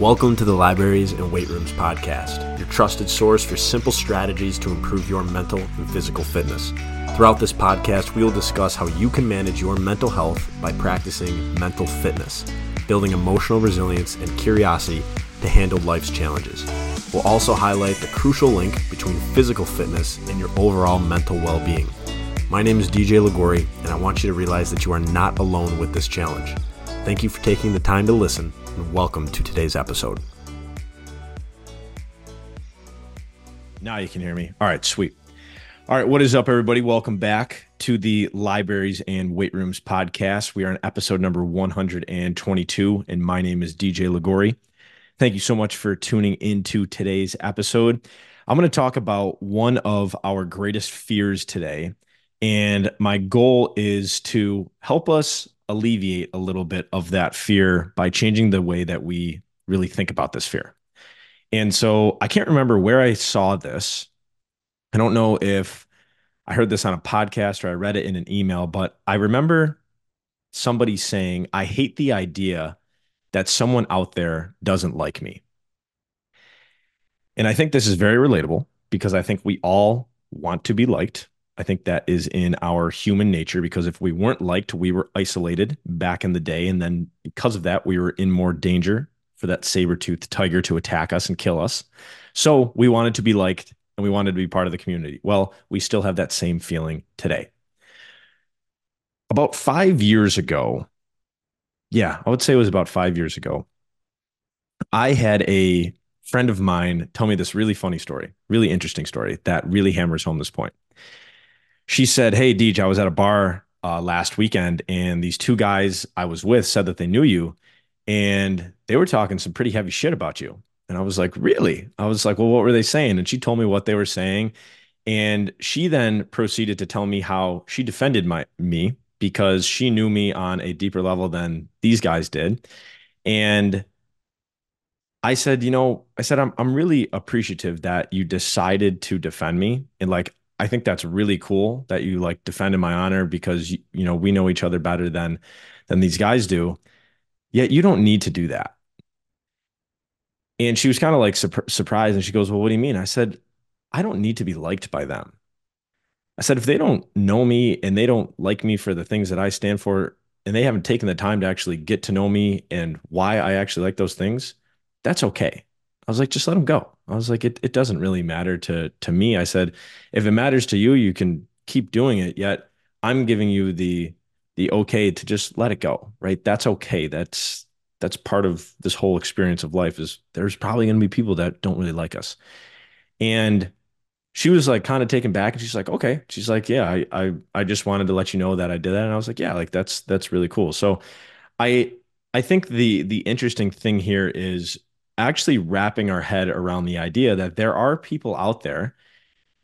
Welcome to the Libraries and Weight Rooms podcast, your trusted source for simple strategies to improve your mental and physical fitness. Throughout this podcast, we will discuss how you can manage your mental health by practicing mental fitness, building emotional resilience and curiosity to handle life's challenges. We'll also highlight the crucial link between physical fitness and your overall mental well being. My name is DJ Ligori, and I want you to realize that you are not alone with this challenge. Thank you for taking the time to listen and welcome to today's episode. Now you can hear me. All right, sweet. All right, what is up, everybody? Welcome back to the Libraries and Weight Rooms podcast. We are on episode number 122, and my name is DJ Ligori. Thank you so much for tuning into today's episode. I'm going to talk about one of our greatest fears today. And my goal is to help us alleviate a little bit of that fear by changing the way that we really think about this fear. And so I can't remember where I saw this. I don't know if I heard this on a podcast or I read it in an email, but I remember somebody saying, I hate the idea that someone out there doesn't like me. And I think this is very relatable because I think we all want to be liked. I think that is in our human nature because if we weren't liked, we were isolated back in the day. And then because of that, we were in more danger for that saber toothed tiger to attack us and kill us. So we wanted to be liked and we wanted to be part of the community. Well, we still have that same feeling today. About five years ago, yeah, I would say it was about five years ago, I had a friend of mine tell me this really funny story, really interesting story that really hammers home this point she said, Hey, Deej, I was at a bar uh, last weekend and these two guys I was with said that they knew you and they were talking some pretty heavy shit about you. And I was like, Really? I was like, Well, what were they saying? And she told me what they were saying. And she then proceeded to tell me how she defended my me because she knew me on a deeper level than these guys did. And I said, you know, I said, I'm, I'm really appreciative that you decided to defend me. And like, I think that's really cool that you like defended my honor because you, know we know each other better than than these guys do. Yet you don't need to do that. And she was kind of like sur- surprised, and she goes, "Well, what do you mean?" I said, "I don't need to be liked by them." I said, "If they don't know me and they don't like me for the things that I stand for, and they haven't taken the time to actually get to know me and why I actually like those things, that's okay." I was like, just let him go. I was like, it, it doesn't really matter to to me. I said, if it matters to you, you can keep doing it. Yet I'm giving you the the okay to just let it go. Right. That's okay. That's that's part of this whole experience of life is there's probably going to be people that don't really like us. And she was like kind of taken back and she's like, okay. She's like, yeah, I, I, I just wanted to let you know that I did that. And I was like, yeah, like that's, that's really cool. So I, I think the, the interesting thing here is actually wrapping our head around the idea that there are people out there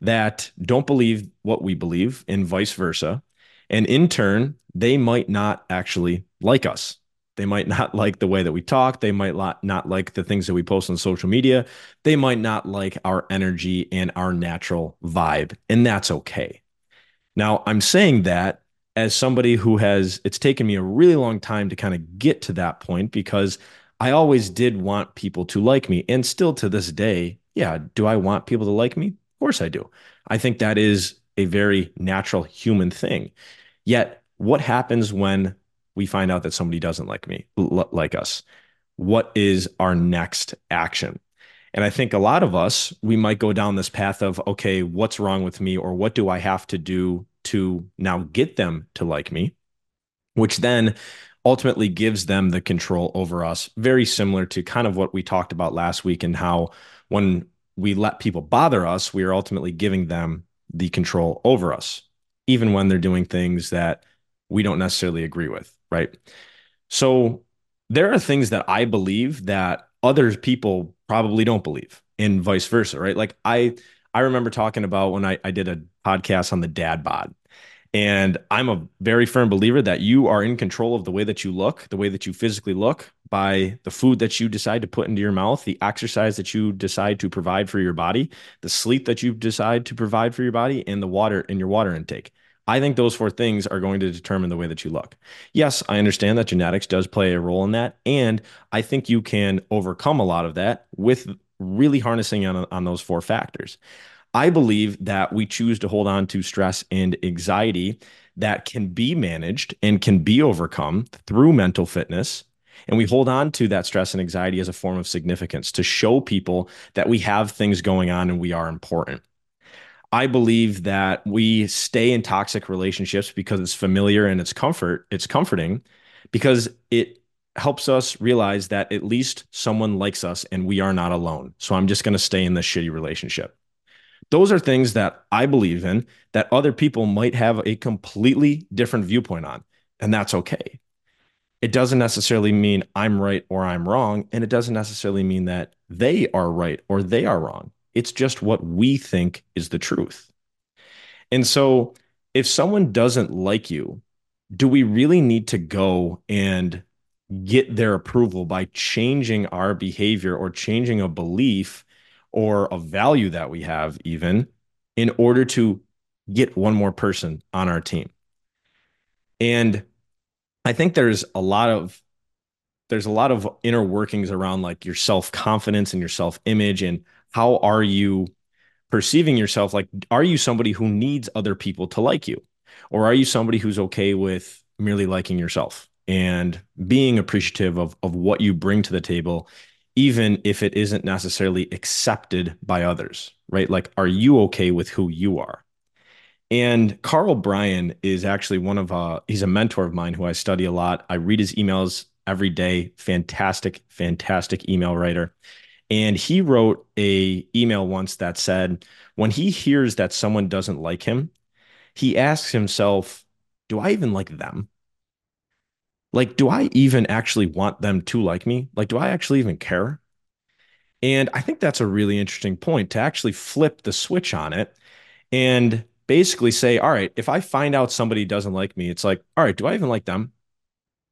that don't believe what we believe and vice versa. And in turn, they might not actually like us. They might not like the way that we talk. They might not like the things that we post on social media. They might not like our energy and our natural vibe. And that's okay. Now, I'm saying that as somebody who has, it's taken me a really long time to kind of get to that point because I always did want people to like me. And still to this day, yeah, do I want people to like me? Of course I do. I think that is a very natural human thing. Yet, what happens when we find out that somebody doesn't like me, like us? What is our next action? And I think a lot of us, we might go down this path of, okay, what's wrong with me? Or what do I have to do to now get them to like me? Which then ultimately gives them the control over us, very similar to kind of what we talked about last week and how when we let people bother us, we are ultimately giving them the control over us, even when they're doing things that we don't necessarily agree with, right? So there are things that I believe that other people probably don't believe and vice versa, right? Like I I remember talking about when I, I did a podcast on the dad bod and I'm a very firm believer that you are in control of the way that you look, the way that you physically look by the food that you decide to put into your mouth, the exercise that you decide to provide for your body, the sleep that you decide to provide for your body, and the water in your water intake. I think those four things are going to determine the way that you look. Yes, I understand that genetics does play a role in that. And I think you can overcome a lot of that with really harnessing on, on those four factors. I believe that we choose to hold on to stress and anxiety that can be managed and can be overcome through mental fitness. And we hold on to that stress and anxiety as a form of significance to show people that we have things going on and we are important. I believe that we stay in toxic relationships because it's familiar and it's comfort, it's comforting because it helps us realize that at least someone likes us and we are not alone. So I'm just going to stay in this shitty relationship. Those are things that I believe in that other people might have a completely different viewpoint on, and that's okay. It doesn't necessarily mean I'm right or I'm wrong, and it doesn't necessarily mean that they are right or they are wrong. It's just what we think is the truth. And so if someone doesn't like you, do we really need to go and get their approval by changing our behavior or changing a belief or a value that we have, even in order to get one more person on our team? And I think there's a lot of there's a lot of inner workings around like your self confidence and your self image and how are you perceiving yourself like are you somebody who needs other people to like you or are you somebody who's okay with merely liking yourself and being appreciative of of what you bring to the table even if it isn't necessarily accepted by others right like are you okay with who you are and Carl Bryan is actually one of uh he's a mentor of mine who I study a lot. I read his emails every day. Fantastic, fantastic email writer. And he wrote a email once that said when he hears that someone doesn't like him, he asks himself, do I even like them? Like, do I even actually want them to like me? Like, do I actually even care? And I think that's a really interesting point to actually flip the switch on it and basically say, all right, if I find out somebody doesn't like me, it's like, all right, do I even like them?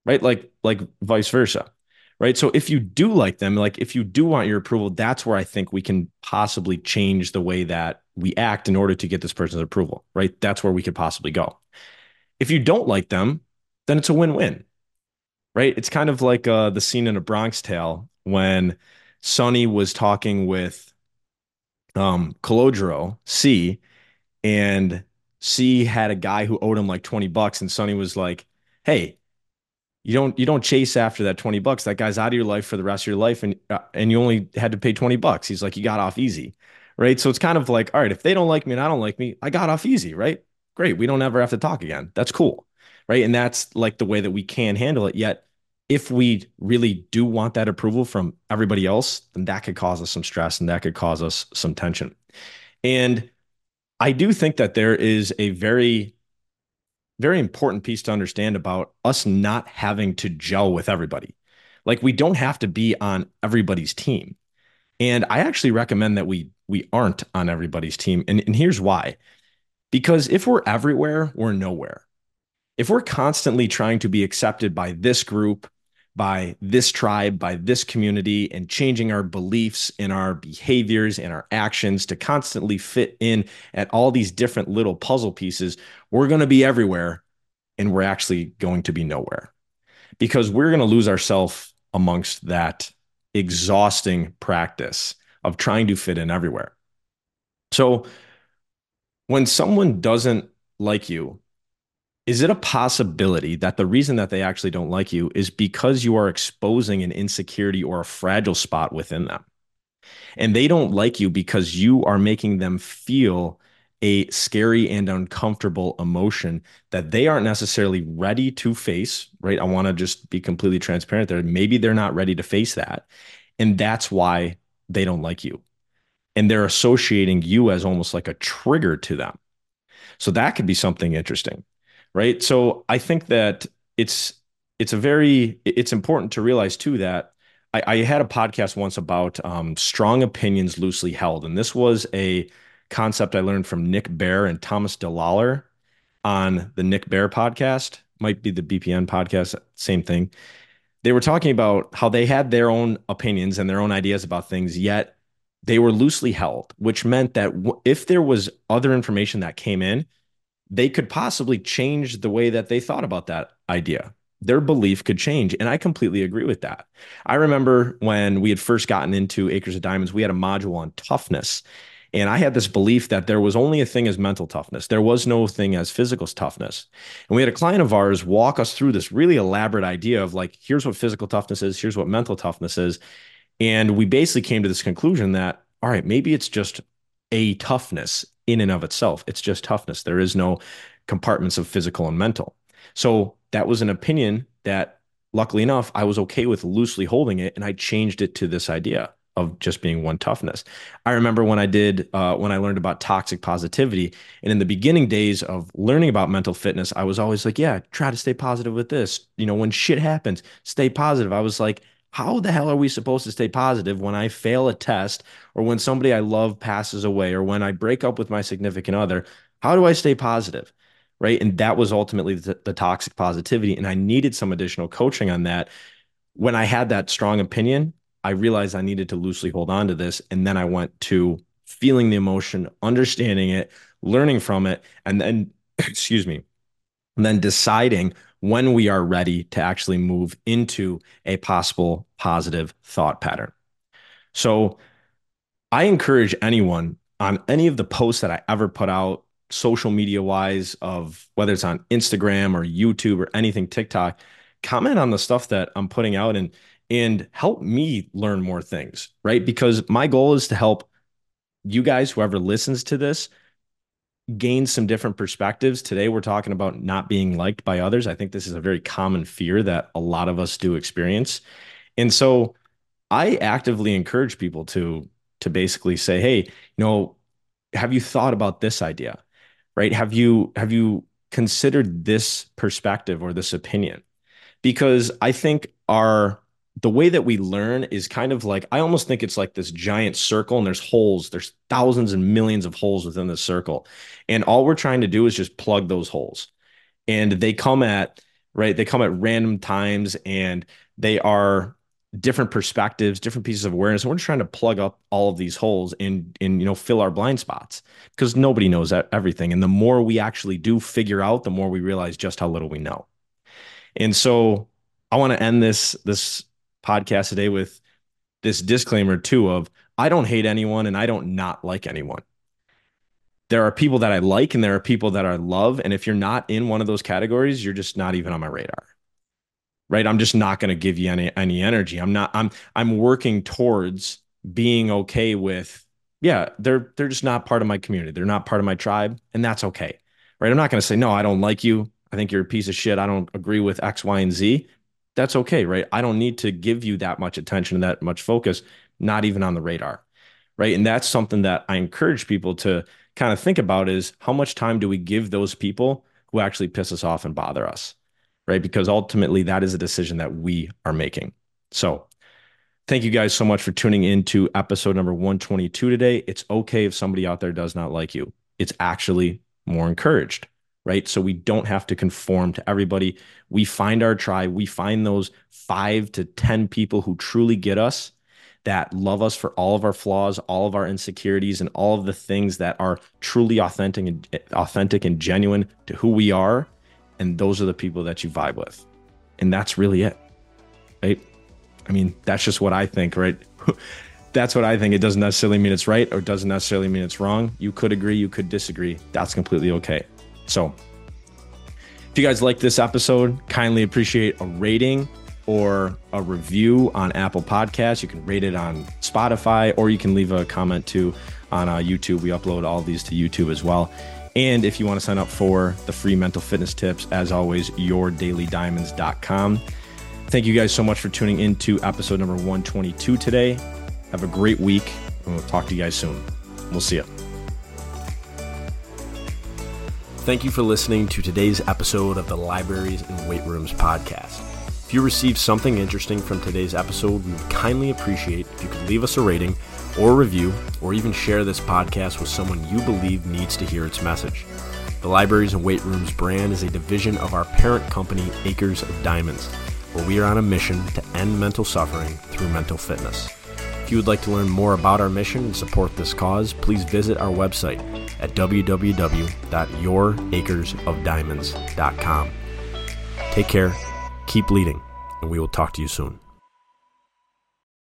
Right? Like, like vice versa right? So if you do like them, like if you do want your approval, that's where I think we can possibly change the way that we act in order to get this person's approval, right? That's where we could possibly go. If you don't like them, then it's a win-win, right? It's kind of like uh, the scene in A Bronx Tale when Sonny was talking with um, C, and C had a guy who owed him like 20 bucks, and Sonny was like, hey, you don't you don't chase after that 20 bucks. That guy's out of your life for the rest of your life and uh, and you only had to pay 20 bucks. He's like you got off easy right? So it's kind of like all right if they don't like me and i don't like me i got off easy right? Great we don't ever have to talk again. That's cool right? And that's like the way that we can handle it. Yet if we really do want that approval from everybody else then that could cause us some stress and that could cause us some tension and i do think that there is a very very important piece to understand about us not having to gel with everybody. Like we don't have to be on everybody's team. And I actually recommend that we we aren't on everybody's team. And, and here's why. Because if we're everywhere, we're nowhere. If we're constantly trying to be accepted by this group, by this tribe, by this community, and changing our beliefs and our behaviors and our actions to constantly fit in at all these different little puzzle pieces, we're going to be everywhere and we're actually going to be nowhere because we're going to lose ourselves amongst that exhausting practice of trying to fit in everywhere. So when someone doesn't like you, is it a possibility that the reason that they actually don't like you is because you are exposing an insecurity or a fragile spot within them? And they don't like you because you are making them feel a scary and uncomfortable emotion that they aren't necessarily ready to face, right? I want to just be completely transparent there. Maybe they're not ready to face that. And that's why they don't like you. And they're associating you as almost like a trigger to them. So that could be something interesting right? So I think that it's it's a very it's important to realize too that I, I had a podcast once about um, strong opinions loosely held, and this was a concept I learned from Nick Bare and Thomas DeLauer on the Nick Bare podcast. Might be the BPN podcast, same thing. They were talking about how they had their own opinions and their own ideas about things, yet they were loosely held, which meant that if there was other information that came in, they could possibly change the way that they thought about that idea. Their belief could change. And I completely agree with that. I remember when we had first gotten into Acres of Diamonds, we had a module on toughness. And I had this belief that there was only a thing as mental toughness. There was no thing as physical toughness. And we had a client of ours walk us through this really elaborate idea of like, here's what physical toughness is, here's what mental toughness is. And we basically came to this conclusion that, all right, maybe it's just a toughness in and of itself. It's just toughness. There is no compartments of physical and mental. So that was an opinion that, luckily enough, I was okay with loosely holding it. And I changed it to this idea of just being one toughness. I remember when I did, uh, when I learned about toxic positivity. And in the beginning days of learning about mental fitness, I was always like, yeah, try to stay positive with this. You know, when shit happens, stay positive. I was like, how the hell are we supposed to stay positive when I fail a test or when somebody I love passes away or when I break up with my significant other? How do I stay positive? Right. And that was ultimately the, the toxic positivity. And I needed some additional coaching on that. When I had that strong opinion, I realized I needed to loosely hold on to this. And then I went to feeling the emotion, understanding it, learning from it, and then, excuse me, and then deciding when we are ready to actually move into a possible positive thought pattern. So I encourage anyone on any of the posts that I ever put out, social media wise, of whether it's on Instagram or YouTube or anything, TikTok, comment on the stuff that I'm putting out and and help me learn more things, right? Because my goal is to help you guys, whoever listens to this, gain some different perspectives. Today, we're talking about not being liked by others. I think this is a very common fear that a lot of us do experience. And so I actively encourage people to to basically say, hey, you know, have you thought about this idea? Right? Have you have you considered this perspective or this opinion? Because I think our the way that we learn is kind of like I almost think it's like this giant circle and there's holes, there's thousands and millions of holes within the circle. And all we're trying to do is just plug those holes. And they come at right, they come at random times and they are different perspectives, different pieces of awareness. And we're trying to plug up all of these holes and and you know fill our blind spots because nobody knows everything. And the more we actually do figure out, the more we realize just how little we know. And so I want to end this this podcast today with this disclaimer too of I don't hate anyone and I don't not like anyone. There are people that I like and there are people that I love. And if you're not in one of those categories, you're just not even on my radar. Right. I'm just not going to give you any any energy. I'm not, I'm I'm working towards being okay with, yeah, they're they're just not part of my community. They're not part of my tribe. And that's okay. Right. I'm not going to say, no, I don't like you. I think you're a piece of shit. I don't agree with X, Y, and Z that's okay, right? I don't need to give you that much attention and that much focus, not even on the radar, right? And that's something that I encourage people to kind of think about is how much time do we give those people who actually piss us off and bother us, right? Because ultimately that is a decision that we are making. So, thank you guys so much for tuning in to episode number 122 today. It's okay if somebody out there does not like you. It's actually more encouraged right? So we don't have to conform to everybody. We find our tribe, we find those five to 10 people who truly get us, that love us for all of our flaws, all of our insecurities, and all of the things that are truly authentic and authentic and genuine to who we are. And those are the people that you vibe with. And that's really it. Right. I mean, that's just what I think, right? that's what I think. It doesn't necessarily mean it's right or doesn't necessarily mean it's wrong. You could agree, you could disagree. That's completely okay. So, if you guys like this episode, kindly appreciate a rating or a review on Apple Podcasts. You can rate it on Spotify or you can leave a comment too on uh, YouTube. We upload all these to YouTube as well. And if you want to sign up for the free mental fitness tips, as always, yourdailydiamonds.com. Thank you guys so much for tuning in to episode number 122 today. Have a great week, and we'll talk to you guys soon. We'll see you. Thank you for listening to today's episode of the Libraries and Weight Rooms podcast. If you received something interesting from today's episode, we would kindly appreciate if you could leave us a rating or review, or even share this podcast with someone you believe needs to hear its message. The Libraries and Weight Rooms brand is a division of our parent company, Acres of Diamonds, where we are on a mission to end mental suffering through mental fitness. If you would like to learn more about our mission and support this cause, please visit our website at www.youracresofdiamonds.com. Take care, keep leading, and we will talk to you soon.